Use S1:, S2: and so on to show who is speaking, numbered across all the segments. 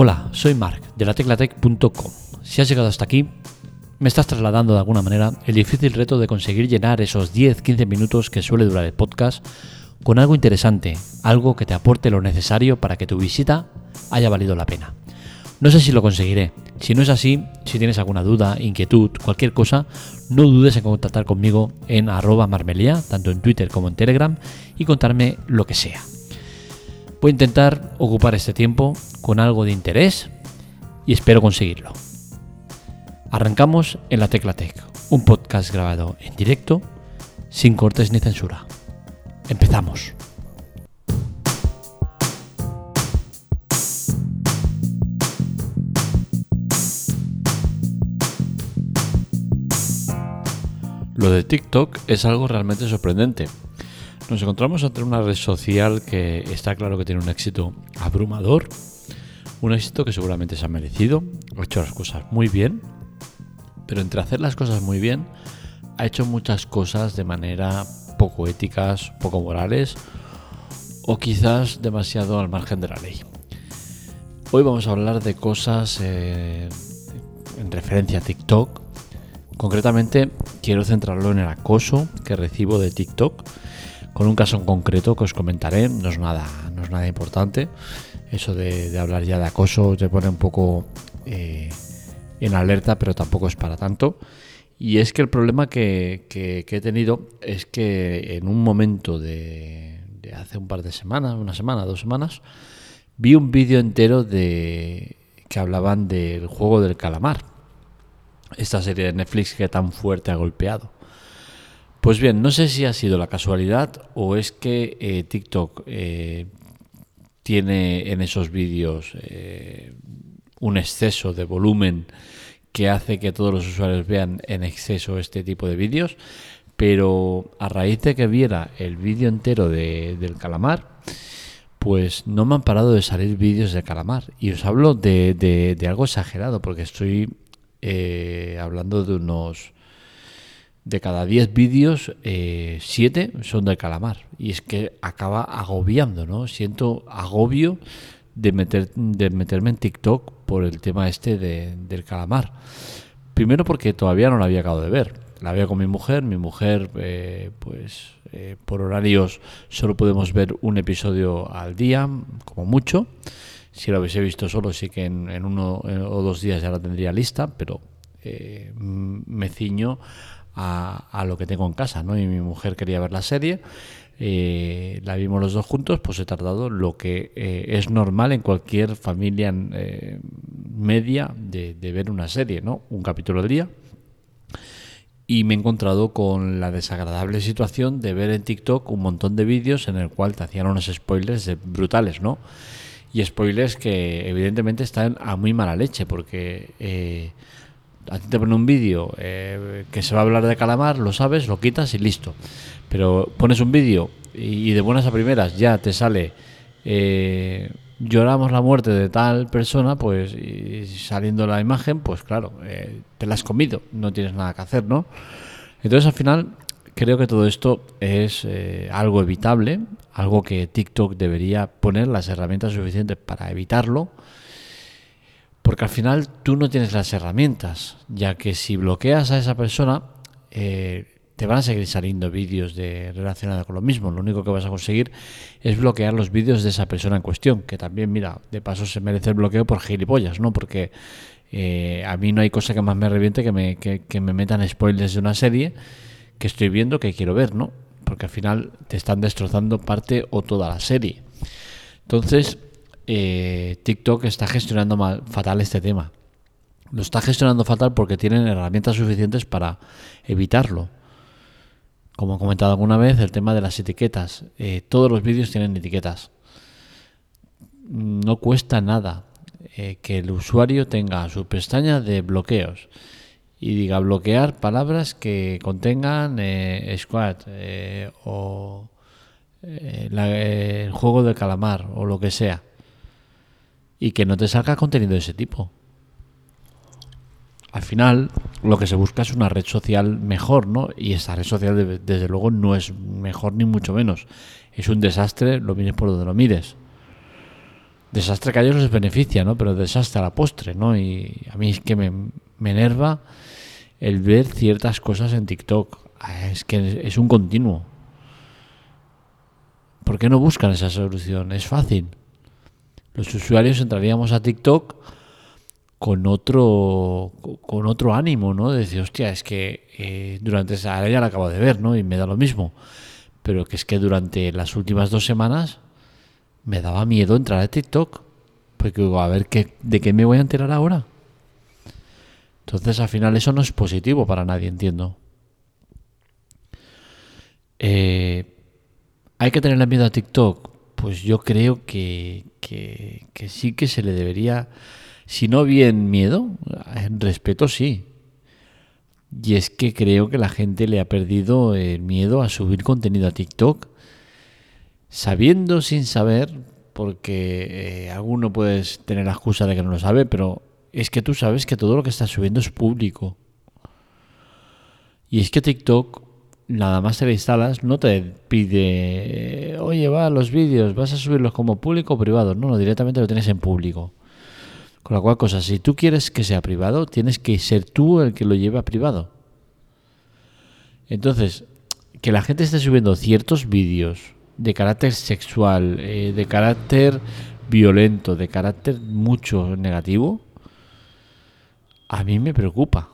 S1: Hola, soy Mark de la teclatec.com. Si has llegado hasta aquí, me estás trasladando de alguna manera el difícil reto de conseguir llenar esos 10-15 minutos que suele durar el podcast con algo interesante, algo que te aporte lo necesario para que tu visita haya valido la pena. No sé si lo conseguiré. Si no es así, si tienes alguna duda, inquietud, cualquier cosa, no dudes en contactar conmigo en arroba marmelia, tanto en Twitter como en Telegram, y contarme lo que sea. Voy a intentar ocupar este tiempo con algo de interés y espero conseguirlo. Arrancamos en la Tecla Tech, un podcast grabado en directo, sin cortes ni censura. Empezamos. Lo de TikTok es algo realmente sorprendente. Nos encontramos ante una red social que está claro que tiene un éxito abrumador, un éxito que seguramente se ha merecido, ha hecho las cosas muy bien, pero entre hacer las cosas muy bien, ha hecho muchas cosas de manera poco éticas, poco morales o quizás demasiado al margen de la ley. Hoy vamos a hablar de cosas eh, en referencia a TikTok. Concretamente quiero centrarlo en el acoso que recibo de TikTok, con un caso en concreto que os comentaré, no es nada, no es nada importante. Eso de, hablar ya de acoso te pone un poco eh, en alerta, pero tampoco es para tanto. Y es que el problema que, he tenido es que en un momento de, hace un par de semanas, una semana, dos semanas, vi un vídeo entero de que hablaban del juego del calamar. Esta serie de Netflix que tan fuerte ha golpeado. Pues bien, no sé si ha sido la casualidad o es que eh, TikTok eh, tiene en esos vídeos eh, un exceso de volumen que hace que todos los usuarios vean en exceso este tipo de vídeos, pero a raíz de que viera el vídeo entero de, del calamar, pues no me han parado de salir vídeos de calamar. Y os hablo de, algo exagerado, porque estoy hablando de unos... De cada 10 vídeos, 7 eh, son del calamar. Y es que acaba agobiando, ¿no? Siento agobio de, meter, de meterme en TikTok por el tema este del calamar. Primero porque todavía no la había acabado de ver. La había con mi mujer. Mi mujer, eh, pues eh, por horarios solo podemos ver un episodio al día, como mucho. Si lo hubiese visto solo, sí que en, uno o dos días ya la tendría lista, pero me ciño a, a, lo que tengo en casa, ¿no? Y mi mujer quería ver la serie eh, la vimos los dos juntos, pues he tardado lo que eh, es normal en cualquier familia eh, media de, ver una serie, ¿no? Un capítulo al día. Y me he encontrado con la desagradable situación de ver en TikTok un montón de vídeos en el cual te hacían unos spoilers brutales, ¿no? Y spoilers que evidentemente están a muy mala leche, porque a ti te pone un vídeo que se va a hablar de calamar, lo sabes, lo quitas y listo. Pero pones un vídeo y de buenas a primeras ya te sale eh, lloramos la muerte de tal persona, pues saliendo la imagen, pues claro, eh, te la has comido, no tienes nada que hacer, ¿no? Entonces al final creo que todo esto es eh, algo evitable, algo que TikTok debería poner las herramientas suficientes para evitarlo. Porque al final tú no tienes las herramientas, ya que si bloqueas a esa persona, eh, te van a seguir saliendo vídeos de relacionados con lo mismo. Lo único que vas a conseguir es bloquear los vídeos de esa persona en cuestión, que también, mira, de paso se merece el bloqueo por gilipollas, ¿no? Porque eh, a mí no hay cosa que más me reviente que me, que, me metan spoilers de una serie que estoy viendo que quiero ver, ¿no? Porque al final te están destrozando parte o toda la serie. Entonces, eh, TikTok está gestionando fatal este tema. Lo está gestionando fatal porque tienen herramientas suficientes para evitarlo como he comentado alguna vez, el tema de las etiquetas. Eh, todos los vídeos tienen etiquetas. No cuesta nada eh, que el usuario tenga su pestaña de bloqueos y diga bloquear palabras que contengan eh, squad o el juego del calamar o lo que sea y que no te salga contenido de ese tipo. Al final, lo que se busca es una red social mejor, ¿no? Y esa red social, desde luego, no es mejor ni mucho menos. Es un desastre, lo mires por donde lo mires. desastre que a ellos les beneficia, ¿no? Pero desastre a la postre, ¿no? Y a mí es que me, me enerva el ver ciertas cosas en TikTok. Ah, es que es un continuo. ¿Por qué no buscan esa solución? Es fácil. Los usuarios entraríamos a TikTok con otro con otro ánimo, ¿no? De decir, hostia, es que eh, durante esa área ya la acabo de ver, ¿no? Y me da lo mismo. Pero que es que durante las últimas dos semanas me daba miedo entrar a TikTok. Porque digo, a ver, ¿qué, ¿de qué me voy a enterar ahora? Entonces, al final, eso no es positivo para nadie, entiendo. Eh, ¿Hay que tenerle miedo a TikTok? Pues yo creo que, que, sí que se le debería si no bien miedo, respeto sí. Y es que creo que la gente le ha perdido el miedo a subir contenido a TikTok, sabiendo sin saber, porque eh, alguno puede tener la excusa de que no lo sabe, pero es que tú sabes que todo lo que estás subiendo es público. Y es que TikTok, nada más te lo instalas, no te pide, oye, va, los vídeos, vas a subirlos como público o privado. No, no, directamente lo tienes en público. Con la cual cosa, si tú quieres que sea privado, tienes que ser tú el que lo lleve a privado. Entonces, que la gente esté subiendo ciertos vídeos de carácter sexual, eh, de carácter violento, de carácter mucho negativo, a mí me preocupa.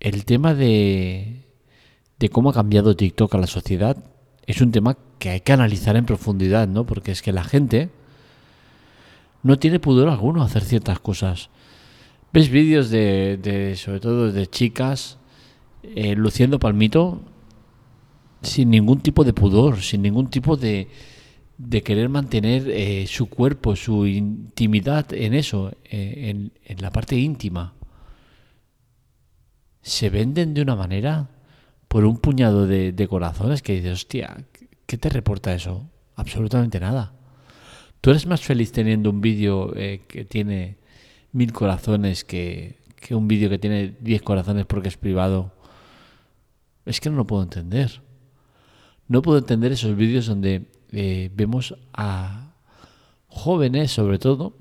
S1: El tema de, de cómo ha cambiado TikTok a la sociedad es un tema que hay que analizar en profundidad, ¿no? Porque es que la gente no tiene pudor alguno a hacer ciertas cosas. ¿Ves vídeos de, sobre todo de chicas eh, luciendo palmito sin ningún tipo de pudor, sin ningún tipo de, de querer mantener eh, su cuerpo, su intimidad en eso, eh, en la parte íntima? Se venden de una manera por un puñado de, corazones que dices, hostia, ¿qué te reporta eso? Absolutamente nada. Tú eres más feliz teniendo un vídeo eh, que tiene mil corazones que, un vídeo que tiene diez corazones porque es privado. Es que no lo puedo entender. No puedo entender esos vídeos donde eh, vemos a jóvenes, sobre todo,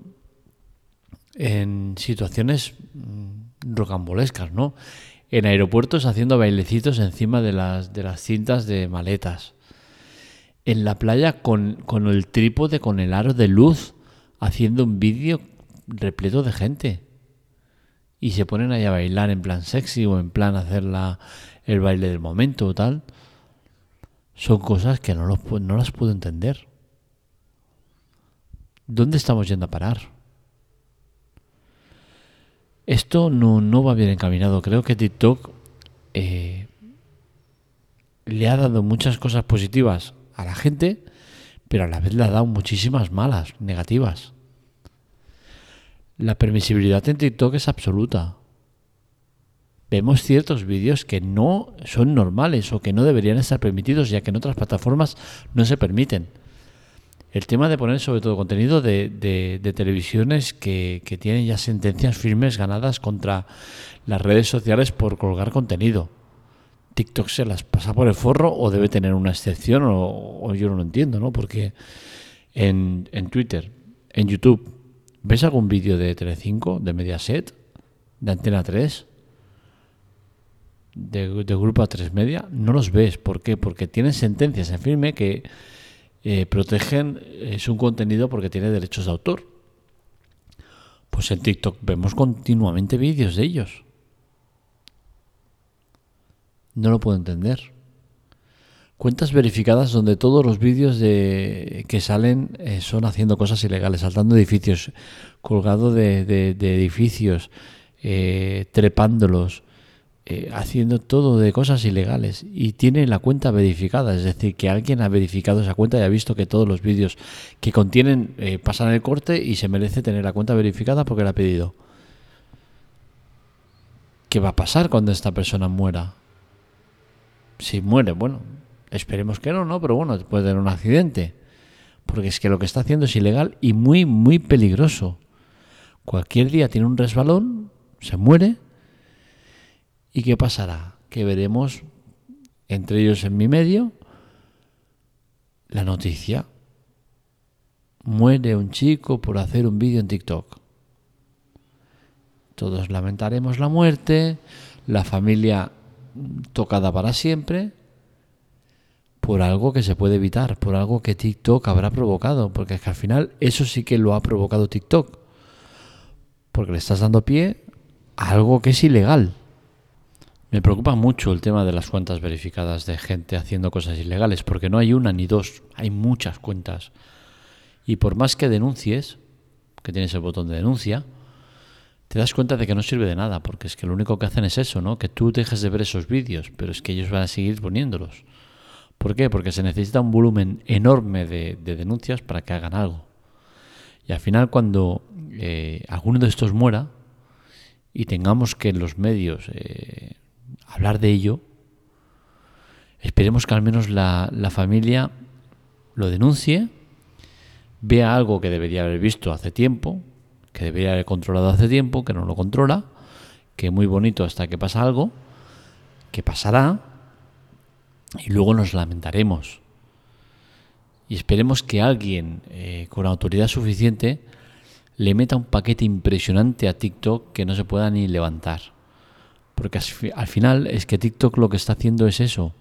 S1: en situaciones mm, rocambolescas, ¿no? En aeropuertos haciendo bailecitos encima de las, de las cintas de maletas. En la playa con, con el trípode, con el aro de luz, haciendo un vídeo repleto de gente. Y se ponen ahí a bailar en plan sexy o en plan hacer la, el baile del momento o tal. Son cosas que no, los, no las puedo entender. ¿Dónde estamos yendo a parar? Esto no, va bien encaminado. Creo que TikTok eh, le ha dado muchas cosas positivas a la gente, pero a la vez le ha dado muchísimas malas, negativas. La permisibilidad en TikTok es absoluta. Vemos ciertos vídeos que no son normales o que no deberían estar permitidos, ya que en otras plataformas no se permiten el tema de poner sobre todo contenido de, televisiones que, tienen ya sentencias firmes ganadas contra las redes sociales por colgar contenido. TikTok se las pasa por el forro o debe tener una excepción o, yo no lo entiendo, ¿no? Porque en, Twitter, en YouTube, ¿ves algún vídeo de Telecinco, de Mediaset, de Antena 3? De, de Grupo A3 Media, no los ves. ¿Por qué? Porque tienen sentencias en firme que eh, protegen eh, su contenido porque tiene derechos de autor. Pues en TikTok vemos continuamente vídeos de ellos. No lo puedo entender. Cuentas verificadas donde todos los vídeos de, que salen eh, son haciendo cosas ilegales, saltando edificios, colgado de, edificios, trepándolos, eh, haciendo todo de cosas ilegales y tiene la cuenta verificada, es decir, que alguien ha verificado esa cuenta y ha visto que todos los vídeos que contienen eh, pasan el corte y se merece tener la cuenta verificada porque la ha pedido. ¿Qué va a pasar cuando esta persona muera? Si muere, bueno, esperemos que no, ¿no? Pero bueno, puede tener un accidente. Porque es que lo que está haciendo es ilegal y muy, muy peligroso. Cualquier día tiene un resbalón, se muere ¿Y qué pasará? Que veremos entre ellos en mi medio la noticia. Muere un chico por hacer un vídeo en TikTok. Todos lamentaremos la muerte, la familia tocada para siempre, por algo que se puede evitar, por algo que TikTok habrá provocado, porque es que al final eso sí que lo ha provocado TikTok, porque le estás dando pie a algo que es ilegal. Me preocupa mucho el tema de las cuentas verificadas de gente haciendo cosas ilegales, porque no hay una ni dos, hay muchas cuentas. Y por más que denuncies, que tienes el botón de denuncia, te das cuenta de que no sirve de nada, porque es que lo único que hacen es eso, ¿no? Que tú dejes de ver esos vídeos, pero es que ellos van a seguir poniéndolos. ¿Por qué? Porque se necesita un volumen enorme de, denuncias para que hagan algo. Y al final cuando eh, alguno de estos muera y tengamos que los medios eh, hablar de ello, esperemos que al menos la, la familia lo denuncie, vea algo que debería haber visto hace tiempo, que debería haber controlado hace tiempo, que no lo controla, que muy bonito hasta que pasa algo, que pasará, y luego nos lamentaremos. Y esperemos que alguien eh, con autoridad suficiente le meta un paquete impresionante a TikTok que no se pueda ni levantar. Porque al final es que TikTok lo que está haciendo es eso.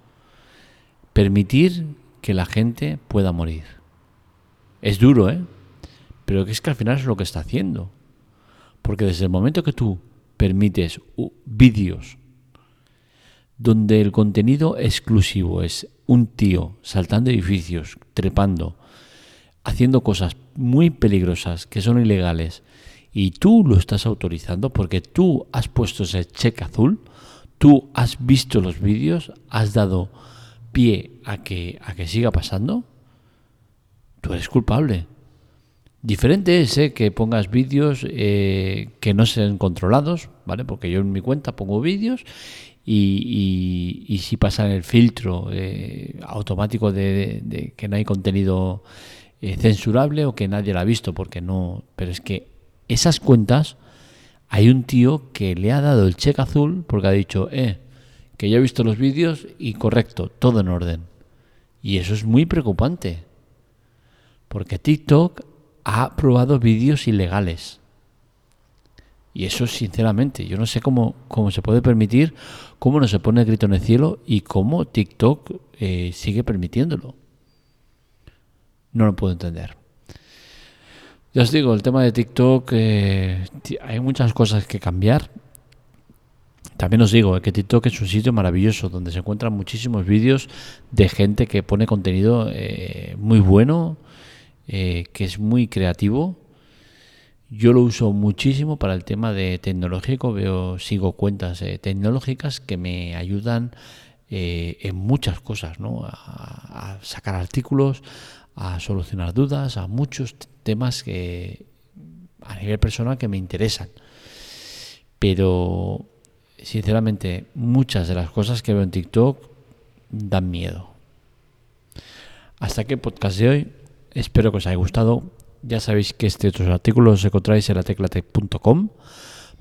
S1: Permitir que la gente pueda morir. Es duro, ¿eh? Pero es que al final es lo que está haciendo. Porque desde el momento que tú permites vídeos donde el contenido exclusivo es un tío saltando edificios, trepando, haciendo cosas muy peligrosas que son ilegales y tú lo estás autorizando porque tú has puesto ese cheque azul, tú has visto los vídeos, has dado pie a que, a que siga pasando, tú eres culpable. Diferente es eh, que pongas vídeos eh, que no sean controlados, ¿vale? Porque yo en mi cuenta pongo vídeos y, y, si pasan el filtro eh, automático de, que no hay contenido eh, censurable o que nadie la ha visto porque no pero es que esas cuentas hay un tío que le ha dado el cheque azul porque ha dicho eh que ya he visto los vídeos y correcto todo en orden y eso es muy preocupante porque TikTok ha probado vídeos ilegales y eso, sinceramente, yo no sé cómo, cómo se puede permitir, cómo no se pone el grito en el cielo y cómo TikTok eh, sigue permitiéndolo. No lo puedo entender. Ya os digo, el tema de TikTok, eh, hay muchas cosas que cambiar. También os digo que TikTok es un sitio maravilloso donde se encuentran muchísimos vídeos de gente que pone contenido eh, muy bueno, que es muy creativo yo lo uso muchísimo para el tema de tecnológico, veo, sigo cuentas eh, tecnológicas que me ayudan eh, en muchas cosas, ¿no? A, sacar artículos, a solucionar dudas, a muchos temas que a nivel personal que me interesan. Pero sinceramente, muchas de las cosas que veo en TikTok dan miedo. Hasta aquí el podcast de hoy. Espero que os haya gustado. Ya sabéis que este otros artículos los encontráis en la teclatec.com.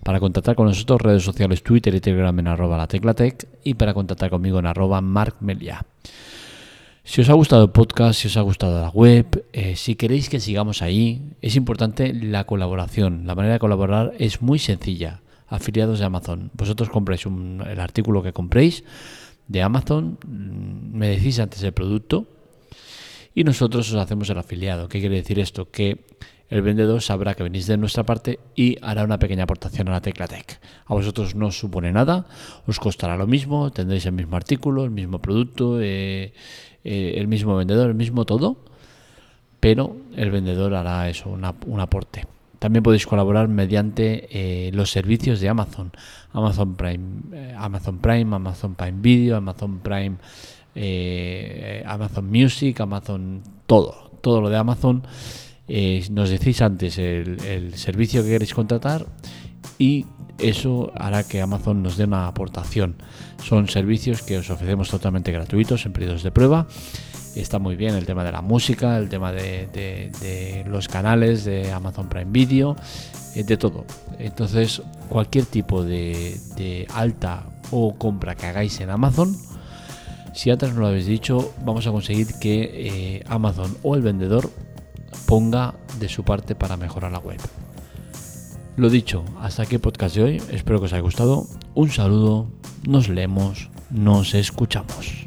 S1: Para contactar con nosotros, redes sociales Twitter y Telegram en arroba la teclatec y para contactar conmigo en arroba markmelia. Si os ha gustado el podcast, si os ha gustado la web, eh, si queréis que sigamos ahí, es importante la colaboración. La manera de colaborar es muy sencilla. Afiliados de Amazon. Vosotros compráis el artículo que compréis de Amazon, mm, me decís antes el producto, y nosotros os hacemos el afiliado. ¿Qué quiere decir esto? Que el vendedor sabrá que venís de nuestra parte y hará una pequeña aportación a la Tecla Tech. A vosotros no os supone nada, os costará lo mismo, tendréis el mismo artículo, el mismo producto, eh, eh, el mismo vendedor, el mismo todo, pero el vendedor hará eso, un aporte. También podéis colaborar mediante eh, los servicios de Amazon, Amazon Prime, Amazon Prime, Amazon Prime Video, Amazon Prime eh, Amazon Music, Amazon, todo, todo lo de Amazon. Eh, nos decís antes el, servicio que queréis contratar y eso hará que Amazon nos dé una aportación. Son servicios que os ofrecemos totalmente gratuitos en periodos de prueba. Está muy bien el tema de la música, el tema de, los canales de Amazon Prime Video, eh, de todo. Entonces, cualquier tipo de alta o compra que hagáis en Amazon, Si antes no lo habéis dicho, vamos a conseguir que eh, Amazon o el vendedor ponga de su parte para mejorar la web. Lo dicho, hasta aquí el podcast de hoy. Espero que os haya gustado. Un saludo, nos leemos, nos escuchamos.